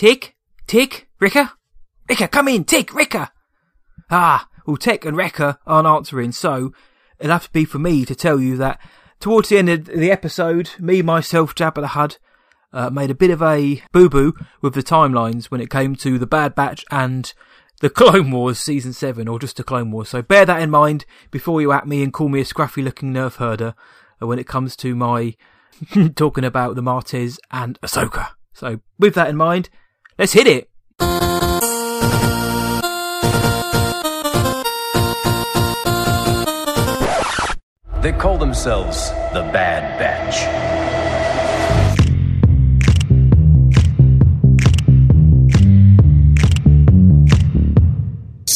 Tech, Tech, Wrecker, Wrecker, come in, Tech, Wrecker. Ah, well, Tech and Wrecker aren't answering, so it'll have to be for me to tell you that towards the end of the episode, me, myself, Jabba the Hutt, uh, made a bit of a boo boo with the timelines when it came to the Bad Batch and the Clone Wars season seven, or just the Clone Wars. So bear that in mind before you at me and call me a scruffy looking nerf herder when it comes to my talking about the Martez and Ahsoka. So with that in mind, let's hit it. They call themselves the Bad Batch.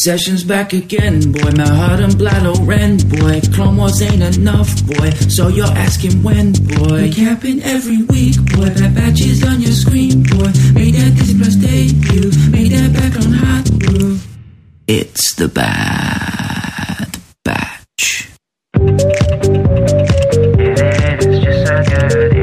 Sessions back again, boy. My heart and blood all ran, boy. Clone Wars ain't enough, boy. So you're asking when, boy. Recapping every week, boy. That batches on your screen, boy. Made that Disney Plus debut. Made that back on hot, bro. It's the Bad Batch. It is just so good.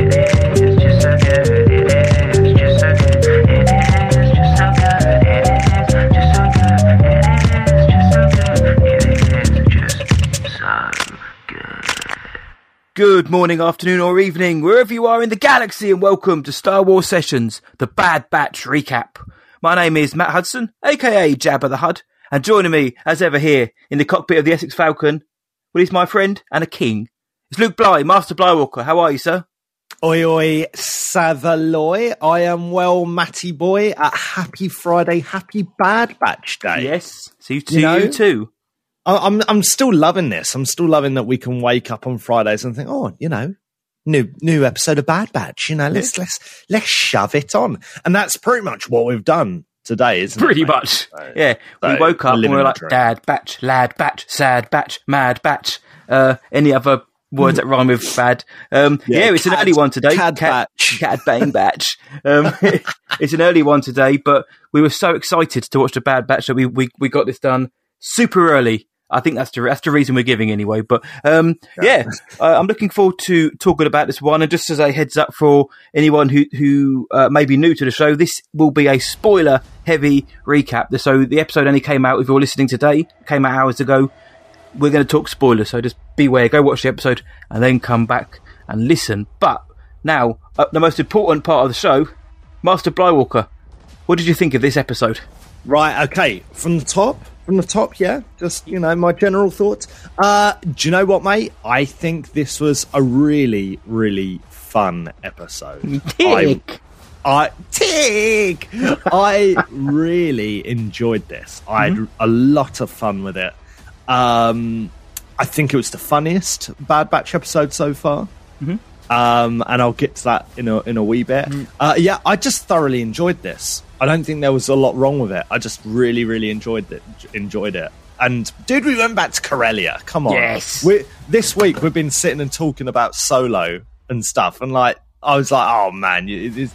Good morning, afternoon, or evening, wherever you are in the galaxy, and welcome to Star Wars Sessions, the Bad Batch recap. My name is Matt Hudson, aka Jabba the Hutt, and joining me, as ever, here in the cockpit of the Essex Falcon, well, he's my friend and a king. It's Luke Bly, Master Blywalker. How are you, sir? Oi oi Savaloy. I am well Matty boy at happy Friday, happy bad batch day. Yes. See you, You know? you too. I- I'm I'm still loving this. I'm still loving that we can wake up on Fridays and think, oh, you know, new new episode of Bad Batch. You know, let's let's let's shove it on. And that's pretty much what we've done today, isn't Pretty it? much. So- Yeah. We woke up and we were like. Dad, batch, lad, batch, sad, batch, mad, batch. Uh, any other words that rhyme with bad? Um, yeah, Yeah, it's an early one today. cad Cat- batch. Cad bang batch. Um, it's an early one today, but we were so excited to watch the Bad Batch that we, we, we got this done super early. I think that's the that's the reason we're giving anyway. But um, yeah, uh, I'm looking forward to talking about this one. And just as a heads up for anyone who who uh, may be new to the show, this will be a spoiler heavy recap. So the episode only came out if you're listening today, came out hours ago. We're going to talk spoilers, so just beware. Go watch the episode and then come back and listen. But now, uh, the most important part of the show, Master Blywalker. What did you think of this episode? Right, okay. From the top, from the top, yeah. Just you know, my general thoughts. Uh, do you know what, mate? I think this was a really, really fun episode. I, I tick. I really enjoyed this. I had a lot of fun with it. Um, I think it was the funniest Bad Batch episode so far. Um, and I'll get to that in a in a wee bit. Uh, yeah, I just thoroughly enjoyed this. I don't think there was a lot wrong with it. I just really, really enjoyed it. Enjoyed it. And dude, we went back to Corellia. Come on, Yes. We, this week we've been sitting and talking about Solo and stuff, and like I was like, oh man,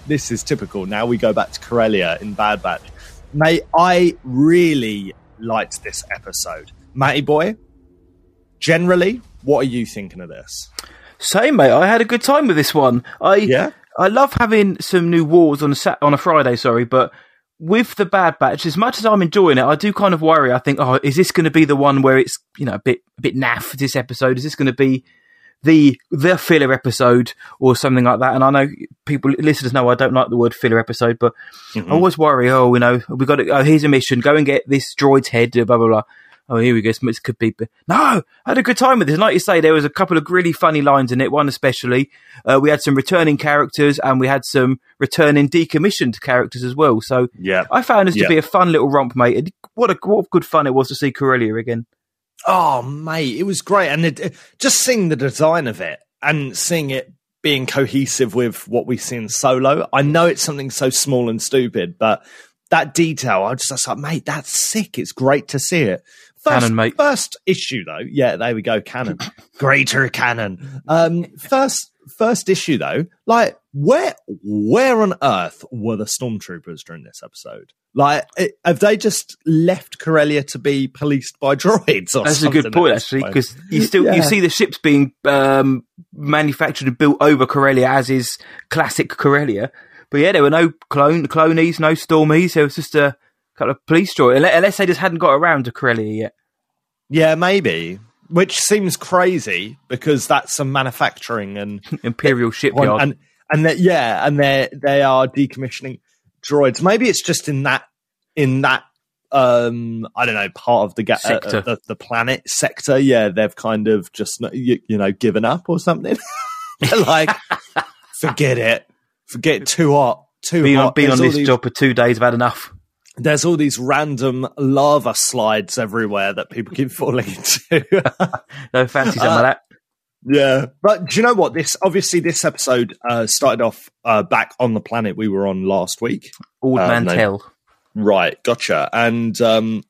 this is typical. Now we go back to Corellia in Bad Batch. Mate, I really liked this episode. Matty boy, generally, what are you thinking of this? Same, mate. I had a good time with this one. I Yeah? I love having some new wars on a sat- on a Friday. Sorry, but with the Bad Batch, as much as I'm enjoying it, I do kind of worry. I think, oh, is this going to be the one where it's you know a bit a bit naff? This episode is this going to be the the filler episode or something like that? And I know people listeners know I don't like the word filler episode, but I always worry. Oh, you know, we got to. Oh, here's a mission. Go and get this droid's head. Blah blah blah. Oh, here we go. This could be. But no, I had a good time with this. And like you say, there was a couple of really funny lines in it. One especially. Uh, we had some returning characters and we had some returning decommissioned characters as well. So Yeah. I found this to be a fun little romp, mate. And What a what good fun it was to see Corellia again. Oh, mate, it was great. And it, it- just seeing the design of it and seeing it being cohesive with what we see in Solo. I know it's something so small and stupid, but that detail, I just I was like, mate, that's sick. It's great to see it. First, Canon, mate. First issue, though. Yeah, there we go. Canon. Greater canon. Um, first, first issue, though. Like, where, where on earth were the stormtroopers during this episode? Like, it, have they just left Corellia to be policed by droids? Or That's a good point, actually, because you still Yeah. you see the ships being um, manufactured and built over Corellia as is classic Corellia. But but yeah, there were no clone clonies, no stormies. There was just a couple of police droids, unless, they just hadn't got around to Corellia yet. Yeah, maybe. Which seems crazy because that's some manufacturing and Imperial shipyard. and and that yeah, and they they are decommissioning droids. Maybe it's just in that in that um I don't know part of the ga- uh, Sector. uh, the, the planet sector. Yeah, they've kind of just you, you know given up or something. They're like, forget it, forget it, too hot, too being on, hot. being on There's this these- job for two days, I've had enough. There's all these random lava slides everywhere that people keep falling into. No fancy some Uh, of that. yeah, but do you know what? This obviously this episode uh, started off uh, back on the planet we were on last week. Old uh, no. Mantel. Right, gotcha. And um,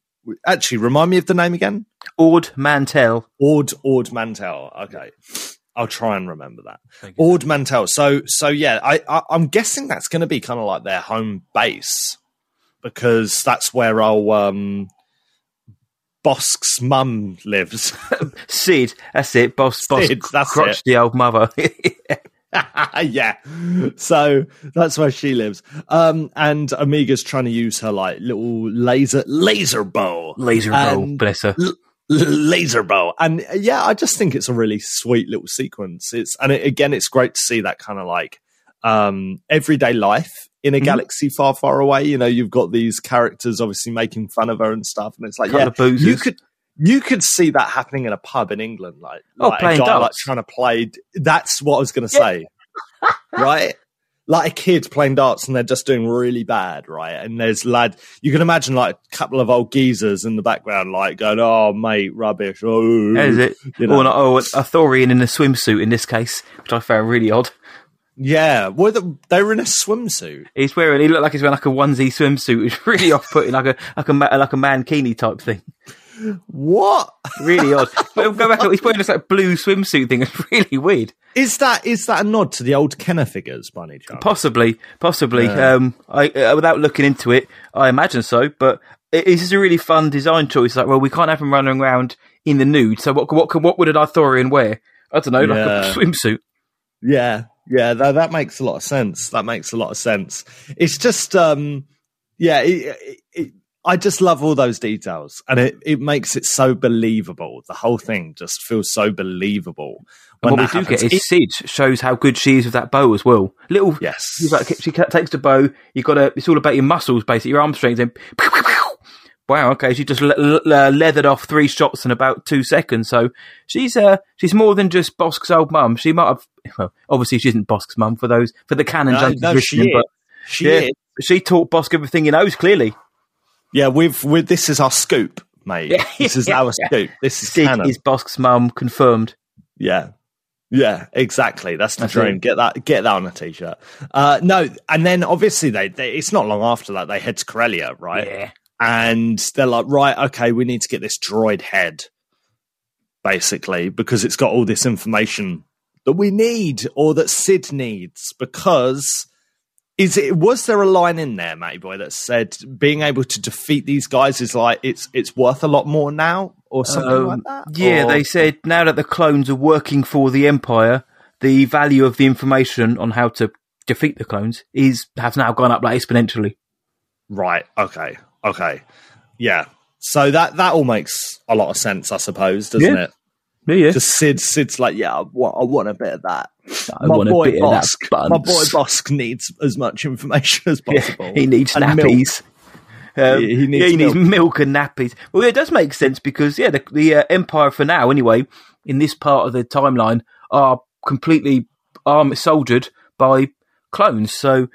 actually, remind me of the name again. Ord Mantell. Ord Ord Mantell. Okay, I'll try and remember that. Ord Mantell. So so yeah, I, I I'm guessing that's going to be kind of like their home base because that's where our um, Bossk's mum lives. Cid. That's it. Boss, Cid, that's crotch it. the old mother. yeah. So that's where she lives. Um, and Omega's trying to use her like little laser laser bow. Laser bow. Bless her. L- laser bow. And yeah, I just think it's a really sweet little sequence. It's and it, again, it's great to see that kind of like um everyday life in a Mhm. galaxy far, far away. You know, you've got these characters obviously making fun of her and stuff, and it's like, Couple yeah, you could you could see that happening in a pub in England, like, Oh, like playing a guy like darts. trying to play. That's what I was going to say, right? Like a kid playing darts and they're just doing really bad, right? And there's lad, you can imagine like a couple of old geezers in the background, like going, "Oh, mate, rubbish." Oh, is it. You know. Or oh, a Thorian in a swimsuit in this case, which I found really odd. Yeah. Well, the, they were in a swimsuit. He's wearing. He looked like he's wearing like a onesie swimsuit. It's really off-putting, like a like a like a mankini type thing. What Really odd. But go back. He's wearing this like blue swimsuit thing. It's really weird. is that? Is that a nod to the old Kenner figures, by any chance? Possibly, possibly. Yeah. Um, I uh, without looking into it, I imagine so. But it, it's just a really fun design choice. Like, well, we can't have him running around in the nude. So what? What? What would an Arthurian wear? I don't know, like a swimsuit. Yeah, yeah, that, that makes a lot of sense. That makes a lot of sense. It's just, um, yeah, it, it, it, I just love all those details, and it, it makes it so believable. The whole thing just feels so believable. And what we do get happens. is Cid shows how good she is with that bow as well. Little, Yes. like, she takes the bow. You got to. It's all about your muscles, basically your arm strength. And wow, okay, she just le- le- leathered off three shots in about two seconds. So she's uh, she's more than just Bossk's old mum. She might have. Well, obviously, she isn't Bossk's mum for those for the canon No, no, she but she yeah, she taught Bossk everything he knows. Clearly, Yeah, with with this is our scoop, mate. Yeah. This is our scoop. This is Cid canon. is Bossk's mum confirmed. Yeah. Yeah, exactly. That's the That's dream. it. Get that, get that on a t-shirt. Uh, no, and then obviously they, they, it's not long after that they head to Corellia, right? Yeah. And they're like, right, okay, we need to get this droid head, basically, because it's got all this information that we need or that Cid needs. Because is it was there a line in there, Matty Boy, that said being able to defeat these guys is like it's it's worth a lot more now or something Um, like that? Yeah, Or- they said now that the clones are working for the Empire, the value of the information on how to defeat the clones is has now gone up like exponentially. Right. Okay. Okay. Yeah. So that that all makes a lot of sense, I suppose, doesn't Yeah. it? Yeah, yeah. Just Cid. Cid's like, yeah, I want, I want a bit of that. I want a bit of that Bossk, my boy Bossk needs as much information as Yeah, possible. he needs And nappies. Um, He- he needs yeah, he needs milk. milk and nappies. Well, it does make sense because yeah, the, the uh, Empire for now, anyway, in this part of the timeline, are completely arm soldiered by clones. So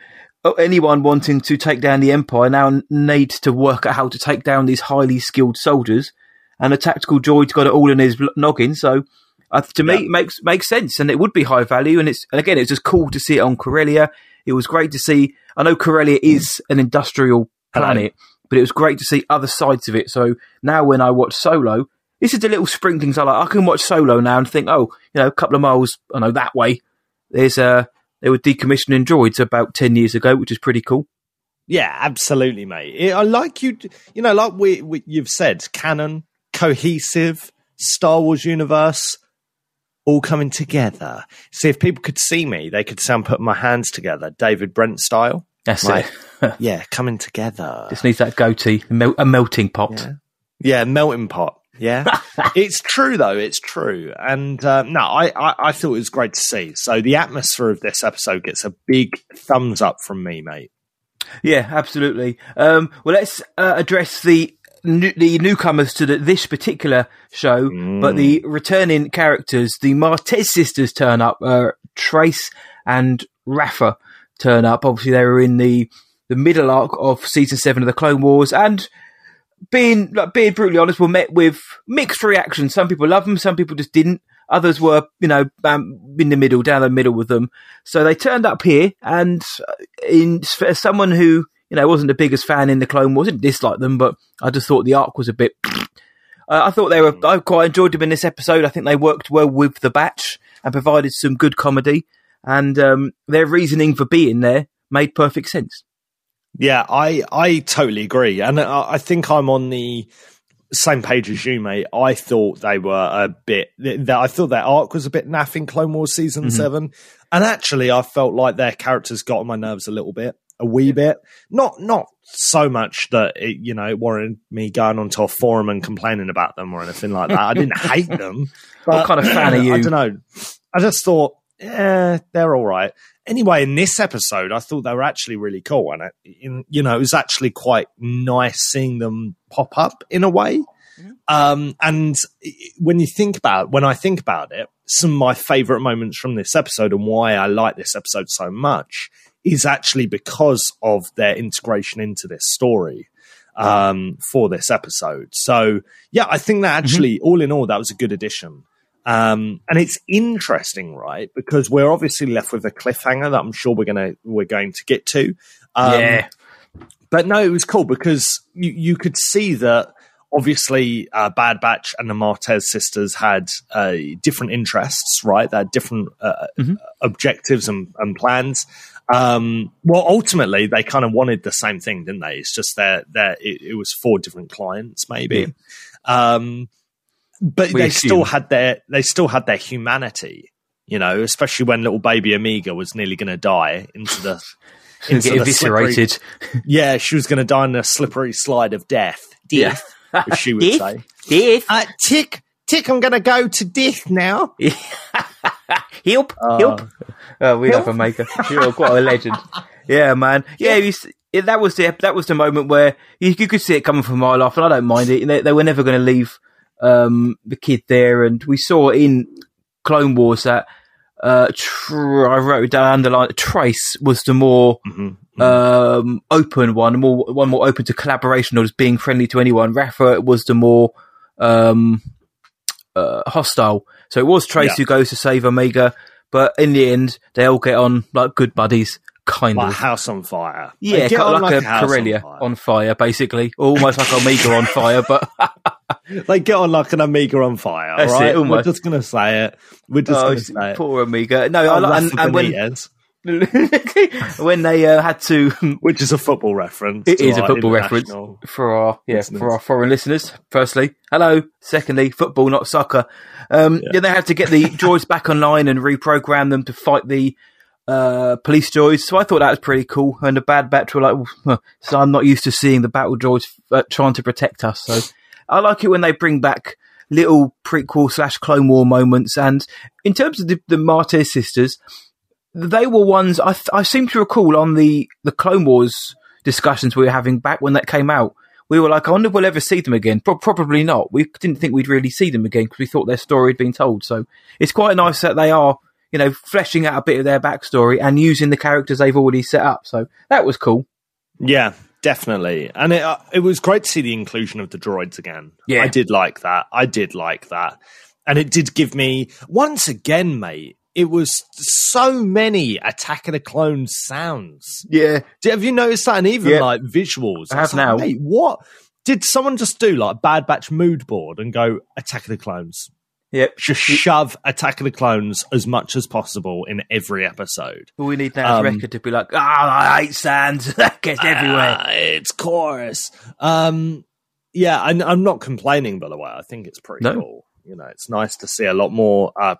anyone wanting to take down the Empire now needs to work out how to take down these highly skilled soldiers. And a tactical droid's got it all in his noggin. So uh, to me, Yeah. it makes makes sense, and it would be high value. And it's and again, it's just cool to see it on Corellia. It was great to see. I know Corellia is an industrial Hello. planet, but it was great to see other sides of it. So now when I watch Solo, this is the little sprinklings I like. I can watch Solo now and think, oh, you know, a couple of miles, I know that way. There's uh, they were decommissioning droids about ten years ago, which is pretty cool. Yeah, absolutely, mate. It- I like you. You know, like we, we you've said, canon, cohesive, Star Wars universe. all coming together. See, if people could see me, they could I'm putting my hands together, David Brent style. That's Right. it. Yeah, coming together. Just needs that goatee, a, a melting pot. Yeah. Yeah, melting pot. Yeah, it's true though. It's true, and uh, no, I, I I thought it was great to see. So the atmosphere of this episode gets a big thumbs up from me, mate. Yeah, absolutely. Um, well, let's uh, address the new, the newcomers to the, this particular show, but the returning characters, the Martez sisters turn up. Uh, Trace and Rafa turn up. Obviously, they were in the the middle arc of season seven of the Clone Wars, and being like, being brutally honest, were met with mixed reactions. Some people love them, some people just didn't. Others were, you know, um, in the middle, down the middle with them. So they turned up here, and uh, in as someone who you know wasn't the biggest fan in the Clone Wars, didn't dislike them, but I just thought the arc was a bit. Uh, I thought they were. I quite enjoyed them in this episode. I think they worked well with the batch and provided some good comedy, and um, their reasoning for being there made perfect sense. Yeah, I I totally agree, and I, I think I'm on the same page as you, mate. I thought they were a bit. That I thought their arc was a bit naff in Clone Wars season mm-hmm. seven, and actually, I felt like their characters got on my nerves a little bit, a wee bit. Not not so much that it, you know it warranted me going onto a forum and complaining about them or anything like that. I didn't hate them. What kind of fan are you? I don't know. I just thought, yeah, they're all right. Anyway, in this episode, I thought they were actually really cool, and it, in, you know, it was actually quite nice seeing them pop up in a way. Um, and when you think about, when I think about it, some of my favorite moments from this episode and why I like this episode so much is actually because of their integration into this story um, for this episode. So, yeah, I think that actually, all in all, that was a good addition. Um, and it's interesting, right? Because we're obviously left with a cliffhanger that I'm sure we're gonna we're going to get to. Um, yeah, but no, it was cool because you, you could see that obviously uh, Bad Batch and the Martez sisters had uh, different interests, right? They had different uh, objectives and, and plans. Um, well, ultimately, they kind of wanted the same thing, didn't they? It's just that that it, it was four different clients, maybe. Um, but We they assume. still had their they still had their humanity, you know. Especially when little baby Omega was nearly going to die into the into get the slippery- yeah, she was going to die in a slippery slide of death. Death, as she would Death? say. Death. Uh, tick, tick, I'm going to go to death now. Help! help! Oh, we have a maker. You're quite a legend. Yeah, man. Yeah, you s- yeah, that was the that was the moment where you, you could see it coming from a mile off, and I don't mind it. They, they were never going to leave um, the kid there, and we saw in Clone Wars that uh, tr- I wrote down underlined. Trace was the more um, open one, more one more open to collaboration or just being friendly to anyone. Rafa was the more um, uh, hostile. So it was Trace Yeah. who goes to save Omega, but in the end, they all get on like good buddies, kind Like of. house on fire. Yeah, kind of on like, a house Corellia on on fire, basically, almost like Omega on fire. But They get on like an Omega on fire. That's right? it, almost. We're just going to say it. We're just oh, to say it. poor Omega. No, I Oh, like, and, and when when they uh, had to which is a football reference. It is a football reference for our yeah listeners. for our foreign listeners. Firstly, hello. Secondly, football, not soccer. Um, Then they had to get the droids back online and reprogram them to fight the uh, police droids. So I thought that was pretty cool. And the Bad Batch were like, "Well, so I'm not used to seeing the battle droids uh, trying to protect us. So I like it when they bring back little prequel slash Clone War moments. And in terms of the, the Martez sisters, they were ones I, th- I seem to recall on the, the Clone Wars discussions we were having back when that came out. We were like, I wonder if we'll ever see them again. Pro- probably not. We didn't think we'd really see them again because we thought their story had been told. So it's quite nice that they are, you know, fleshing out a bit of their backstory and using the characters they've already set up. So that was cool. Yeah, definitely. And it, uh, it was great to see the inclusion of the droids again. Yeah. I did like that. I did like that. And it did give me, once again, mate, it was so many Attack of the Clones sounds. Yeah. Did- Have you noticed that? And even Yeah. like visuals. I was have like, now. Mate, what? Did someone just do like Bad Batch mood board and go Attack of the Clones? Yep. Just shove Attack of the Clones as much as possible in every episode. All we need now is Um, record to be like, ah, I hate sand. that gets everywhere. Ah, it's chorus. Um, yeah, and I'm not complaining. By the way, I think it's pretty No. cool. You know, it's nice to see a lot more uh,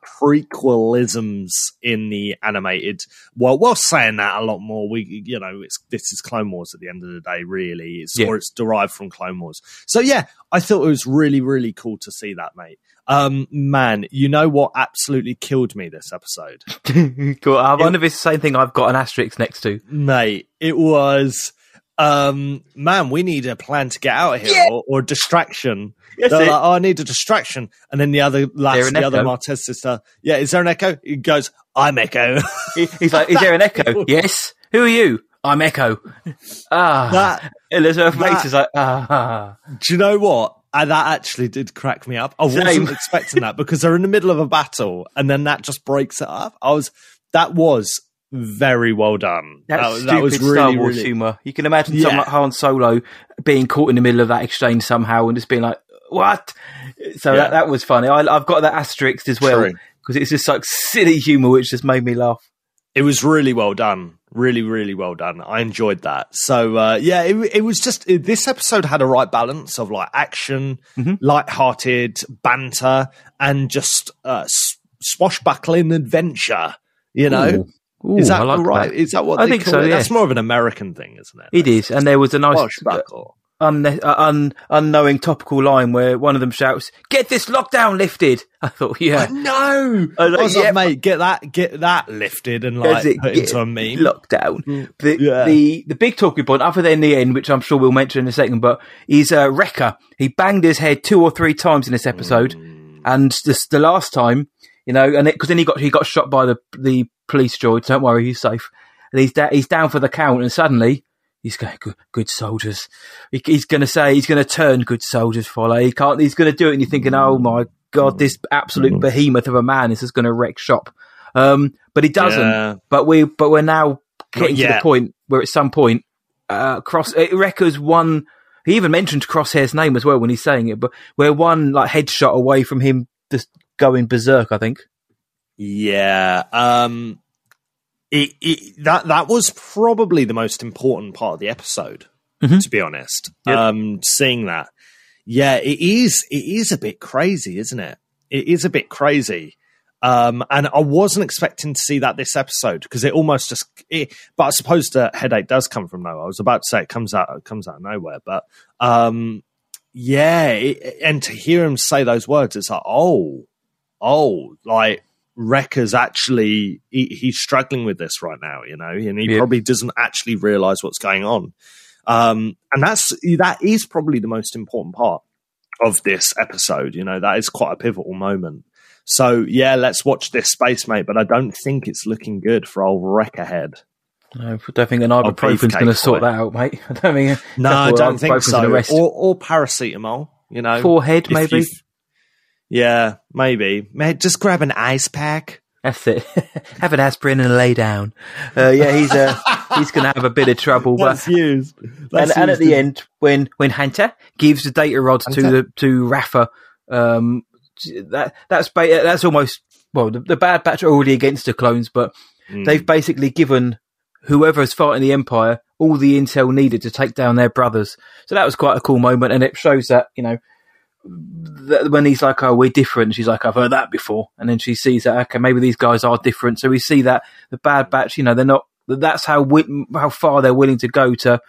prequelisms in the animated. Well, while saying that a lot more, we you know, it's this is Clone Wars at the end of the day. Really, it's Yeah. or it's derived from Clone Wars. So yeah, I thought it was really really cool to see that, mate. Um, man, you know what absolutely killed me this episode, cool. I wonder if it's the same thing I've got an asterisk next to. mate. It was. Um, man, we need a plan to get out of here or, or distraction. Yes, They're it- like, oh, I need a distraction. And then the other an the other echo? Martez sister, yeah, is there an echo? He goes, I'm Echo. He- He's like, "Is there an echo?" yes. Who are you? I'm Echo. Ah, that, Elizabeth that- face is like, ah. do you know what? And that actually did crack me up. I Same. wasn't expecting that because they're in the middle of a battle and then that just breaks it up. I was, that was very well done. That, was- stupid that was Star Wars really, humor. You can imagine Yeah. someone like Han Solo being caught in the middle of that exchange somehow and just being like, "What?" So Yeah. that, that was funny. I, I've got that asterisk as well because it's just like silly humor, which just made me laugh. it was really well done. Really, really well done. I enjoyed that. So, uh, yeah, it, it was just, it, this episode had a right balance of like action, Mhm. light-hearted banter, and just, uh, s- swashbuckling adventure, you know? Ooh, is that like right? that. Is that what I they think call so, it? yeah. That's more of an American thing, isn't it? It is, and there was a nice Swashbuckle. un- uh, un- unknowing topical line where one of them shouts, "Get this lockdown lifted!" I thought, yeah, No, I I was like, was yeah. like, mate, get that, get that lifted and That's like it, put into a meme. lockdown. The, Yeah. the the big talking point, other than the end, which I'm sure we'll mention in a second, but is a Wrecker. He banged his head two or three times in this episode, Mm. and this, the last time, you know, and because then he got he got shot by the the police droid. Don't worry, he's safe. And he's da- he's down for the count, and suddenly. He's going, good, good soldiers. He, he's going to say, he's going to turn good soldiers follow. He can't, he's going to do it. And you're thinking, oh my God, this absolute Mm. behemoth of a man is just going to wreck shop. Um, but he doesn't Yeah. but we but we're now getting to the point where at some point uh cross it Wrecker's one he even mentioned crosshair's name as well when he's saying it but we're one like headshot away from him just going berserk i think Yeah. Um it, it that that was probably the most important part of the episode, Mhm. to be honest. Yep. Um seeing that. Yeah, it is it is a bit crazy, isn't it? It is a bit crazy. Um and I wasn't expecting to see that this episode because it almost just it, but I suppose the headache does come from nowhere. I was about to say it comes out it comes out of nowhere, but um yeah, it, and to hear him say those words, it's like, oh, oh, like Wrecker's actually he, he's struggling with this right now, you know, and he Yeah. probably doesn't actually realize what's going on. Um, and that's that is probably the most important part of this episode. You know, that is quite a pivotal moment. So yeah, let's watch this space, mate. But I don't think it's looking good for old Wreckerhead. no, I don't think an ibuprofen's going to sort that out mate i don't think No, I don't think so. Or, or paracetamol. You know, forehead maybe Yeah, maybe. Just grab an ice pack. that's it have an aspirin and lay down uh, yeah he's uh, he's going to have a bit of trouble but That's used. and, That's and at the end, when when Hunter gives the data rods to the to Rafa, um, that that's ba- that's almost well, the, the Bad Batch are already against the clones, but Mm. they've basically given whoever's fighting the Empire all the intel needed to take down their brothers. So that was quite a cool moment, and it shows that you know. That when he's like, "Oh, we're different," she's like, "I've heard that before," and then she sees that, okay, maybe these guys are different. So we see that the Bad Batch, you know, they're not. That's how wi- how far they're willing to go to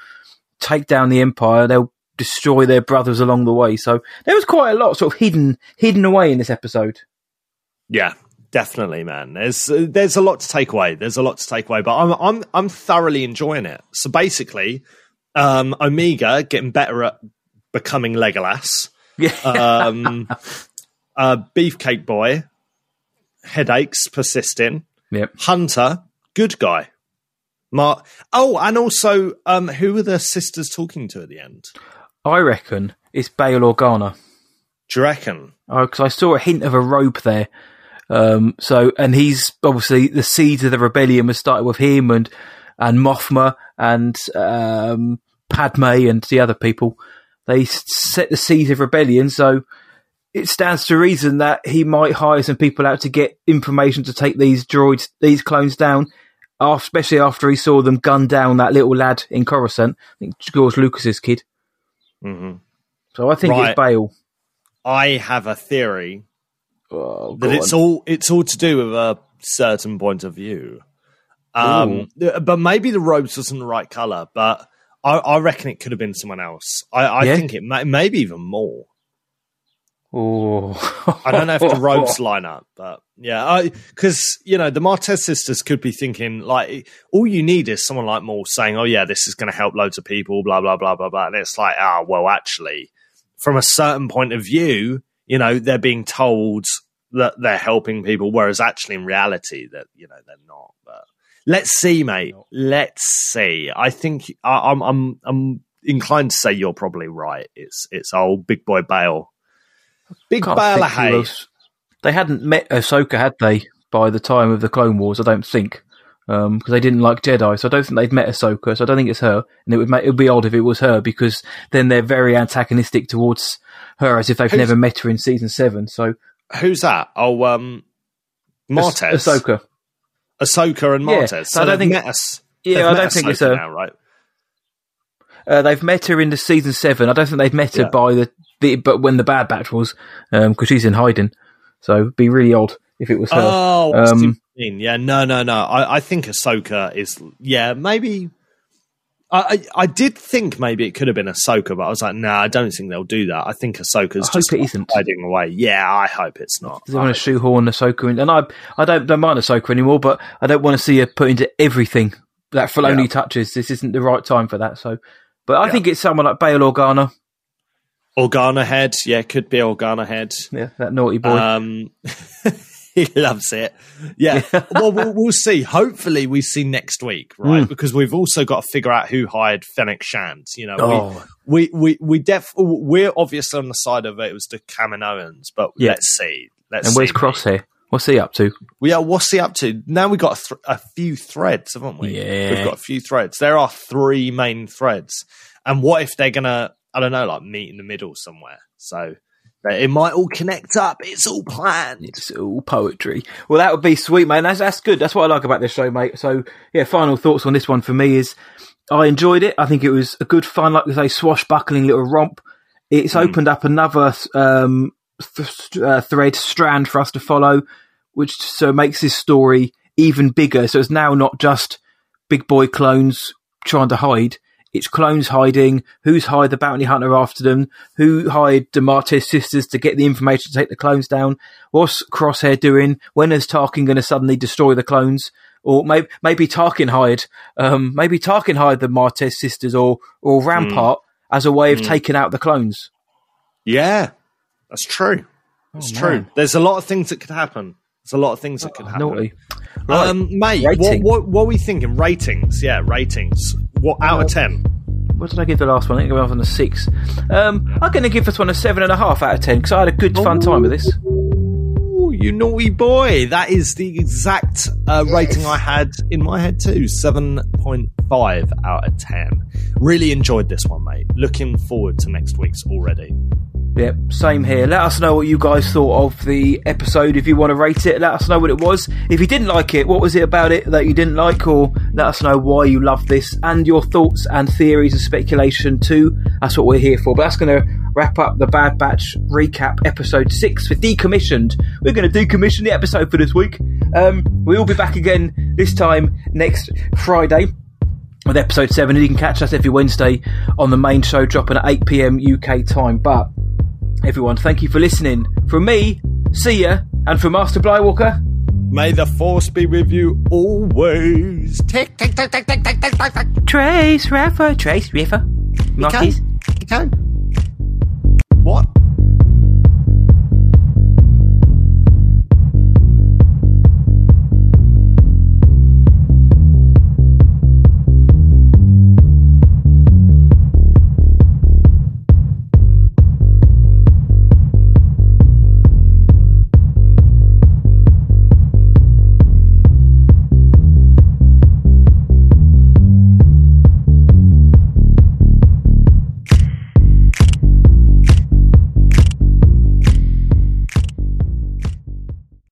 take down the empire. They'll destroy their brothers along the way. So there was quite a lot sort of hidden hidden away in this episode. Yeah, definitely, man. There's there's a lot to take away. There's a lot to take away, but I'm I'm I'm thoroughly enjoying it. So basically, um, Omega getting better at becoming Legolas. Yeah, Um, uh, Beefcake Boy, headaches persisting. yep. Hunter, good guy. Mark. oh, and also, um, who were the sisters talking to at the end? I reckon it's Bail Organa Do you reckon? because I saw a hint of a rope there. Um, so and he's obviously the seeds of the rebellion was started with him and and Mothma and um, Padme and the other people. They set the seeds of rebellion, so it stands to reason that he might hire some people out to get information to take these droids, these clones down. af- Especially after he saw them gun down that little lad in Coruscant, I think George Lucas's kid. hmm So I think Right. it's Bail. I have a theory Oh, that it's on. all it's all to do with a certain point of view. Um, th- but maybe the robes wasn't the right color. But I, I reckon it could have been someone else. I, I Yeah? think it may, maybe even more. Oh. I don't know if the robes line up, but yeah, because you know the Martez sisters could be thinking like all you need is someone like Maul saying, "Oh yeah, this is going to help loads of people," blah blah blah blah blah, and it's like, ah, well, actually, from a certain point of view, you know, they're being told that they're helping people, whereas actually in reality, that you know they're not. But let's see, mate. Let's see. I think I, I'm I'm I'm inclined to say you're probably right. It's it's old big boy Bail. Big bale of hay. They hadn't met Ahsoka, had they, by the time of the Clone Wars? I don't think. Because they didn't like Jedi, so I don't think they'd met Ahsoka. So I don't think it's her, and it would make it would be odd if it was her because then they're very antagonistic towards her, as if they've Who's- never met her in season seven. So Who's that? Oh, um, Martez, Ahsoka. Ahsoka, and Yeah, so I don't think- us. Yeah, I don't think it's her. now, right? Uh, they've met her in the season seven. I don't think they've met her Yeah. by the, the but when the Bad Batch was, because she's in hiding. So it'd be really odd if it was her. Oh, Um, yeah, no, no, no. I, I think Ahsoka is. Yeah, maybe. I, I did think maybe it could have been Ahsoka, but I was like, nah, I don't think they'll do that. I think Ahsoka's I just it isn't. hiding away. Yeah, I hope it's not. They want to shoehorn Ahsoka in, and I, I don't, don't mind Ahsoka anymore, but I don't want to see her put into everything that Filoni Yeah. touches. This isn't the right time for that. So, but I Yeah. think it's someone like Bail Organa, Organa head. Yeah, could be Organa head. yeah, that naughty boy. Um, he loves it. Yeah. well, well, we'll see. Hopefully, we see next week, right? Mm. Because we've also got to figure out who hired Fennec Shand. You know, oh, we we we def we're obviously on the side of it was the Kaminoans, but Yeah. let's see. Let's and where's see. here? What's he up to? We are. What's he up to now? we've got a, th- a few threads, haven't we? Yeah. we've got a few threads. There are three main threads, and what if they're gonna? I don't know, like meet in the middle somewhere. So it might all connect up. It's all planned. It's all poetry. Well, that would be sweet, mate. That's that's good. That's what I like about this show, mate. So, yeah, final thoughts on this one for me is I enjoyed it. I think it was a good fun, like we say, swashbuckling little romp. It's opened up another um, th- uh, thread strand for us to follow, which so makes this story even bigger. So it's now not just big boy clones trying to hide. It's clones hiding. Who's hired the bounty hunter after them? Who hired the Martez sisters to get the information to take the clones down? What's Crosshair doing? When is Tarkin going to suddenly destroy the clones? Or maybe, maybe Tarkin hired, um, maybe Tarkin hired the Martez sisters or, or Rampart as a way of taking out the clones. Yeah, that's true. That's Oh, true. man. There's a lot of things that could happen. There's a lot of things that can happen. Naughty. Right. Um, mate, what, what what are we thinking? Ratings? Yeah, ratings. What out of ten? what did I give the last one? I think I went off on a six. Um, I'm going to give this one a seven and a half out of ten because I had a good fun time with this. Ooh, you naughty boy! That is the exact uh, rating I had in my head too. Seven point five out of ten. Really enjoyed this one, mate. Looking forward to next week's already. Yep, same here. Let us know what you guys thought of the episode. If you want to rate it, let us know what it was. If you didn't like it, what was it about it that you didn't like, or let us know why you love this and your thoughts and theories and speculation too. That's what we're here for. But that's going to wrap up the Bad Batch recap episode six for decommissioned. We're going to decommission the episode for this week. Um, we'll be back again this time next Friday with episode 7 and you can catch us every Wednesday on the main show dropping at 8pm UK time but everyone thank you for listening from me see ya and from Master Blywalker May the force be with you always. Tick tick tick tick tick tick tick tick. tick. Trace River Trace River Marquis.